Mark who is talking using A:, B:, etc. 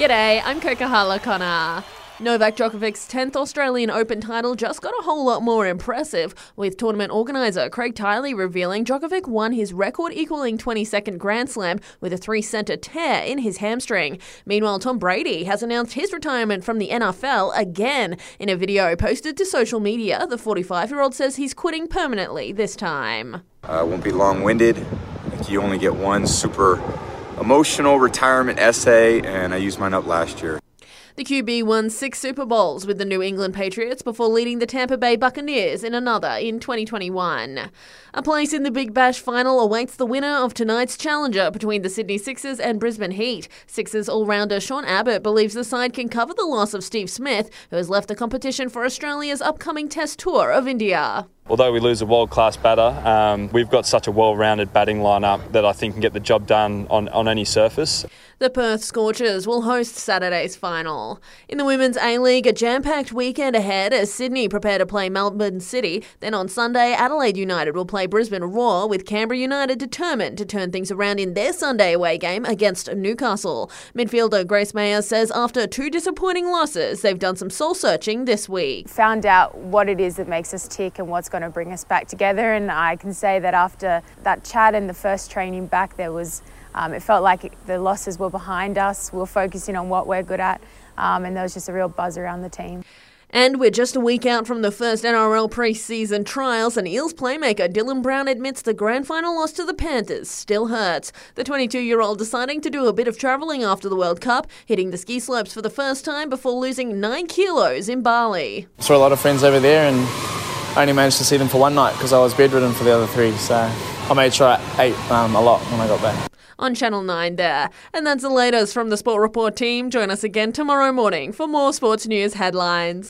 A: G'day, I'm Kokahala Connor. Novak Djokovic's 10th Australian Open title just got a whole lot more impressive, with tournament organiser Craig Tiley revealing Djokovic won his record equaling 22nd Grand Slam with a three centre tear in his hamstring. Meanwhile, Tom Brady has announced his retirement from the NFL again. In a video posted to social media, the 45 year old says he's quitting permanently this time.
B: I won't be long winded. Like You only get one super emotional retirement essay, and I used mine up last year.
A: The QB won six Super Bowls with the New England Patriots before leading the Tampa Bay Buccaneers in another in 2021. A place in the Big Bash final awaits the winner of tonight's challenger between the Sydney Sixers and Brisbane Heat. Sixers all-rounder Sean Abbott believes the side can cover the loss of Steve Smith, who has left the competition for Australia's upcoming Test tour of India
C: although we lose a world class batter, um, we've got such a well rounded batting lineup that I think can get the job done on, on any surface.
A: The Perth Scorchers will host Saturday's final. In the Women's A League, a jam packed weekend ahead as Sydney prepare to play Melbourne City. Then on Sunday, Adelaide United will play Brisbane Roar, with Canberra United determined to turn things around in their Sunday away game against Newcastle. Midfielder Grace Maher says after two disappointing losses, they've done some soul searching this week.
D: Found out what it is that makes us tick and what's going to bring us back together, and I can say that after that chat and the first training back, there was um, it felt like the losses were behind us. We were focusing on what we're good at, um, and there was just a real buzz around the team.
A: And we're just a week out from the first NRL preseason trials, and Eels playmaker Dylan Brown admits the grand final loss to the Panthers still hurts. The 22 year old deciding to do a bit of travelling after the World Cup, hitting the ski slopes for the first time before losing 9 kilos in Bali.
E: Saw a lot of friends over there, and I only managed to see them for one night because I was bedridden for the other three, so I made sure I ate um, a lot when I got back
A: on Channel 9 there. And that's the latest from the Sport Report team. Join us again tomorrow morning for more sports news headlines.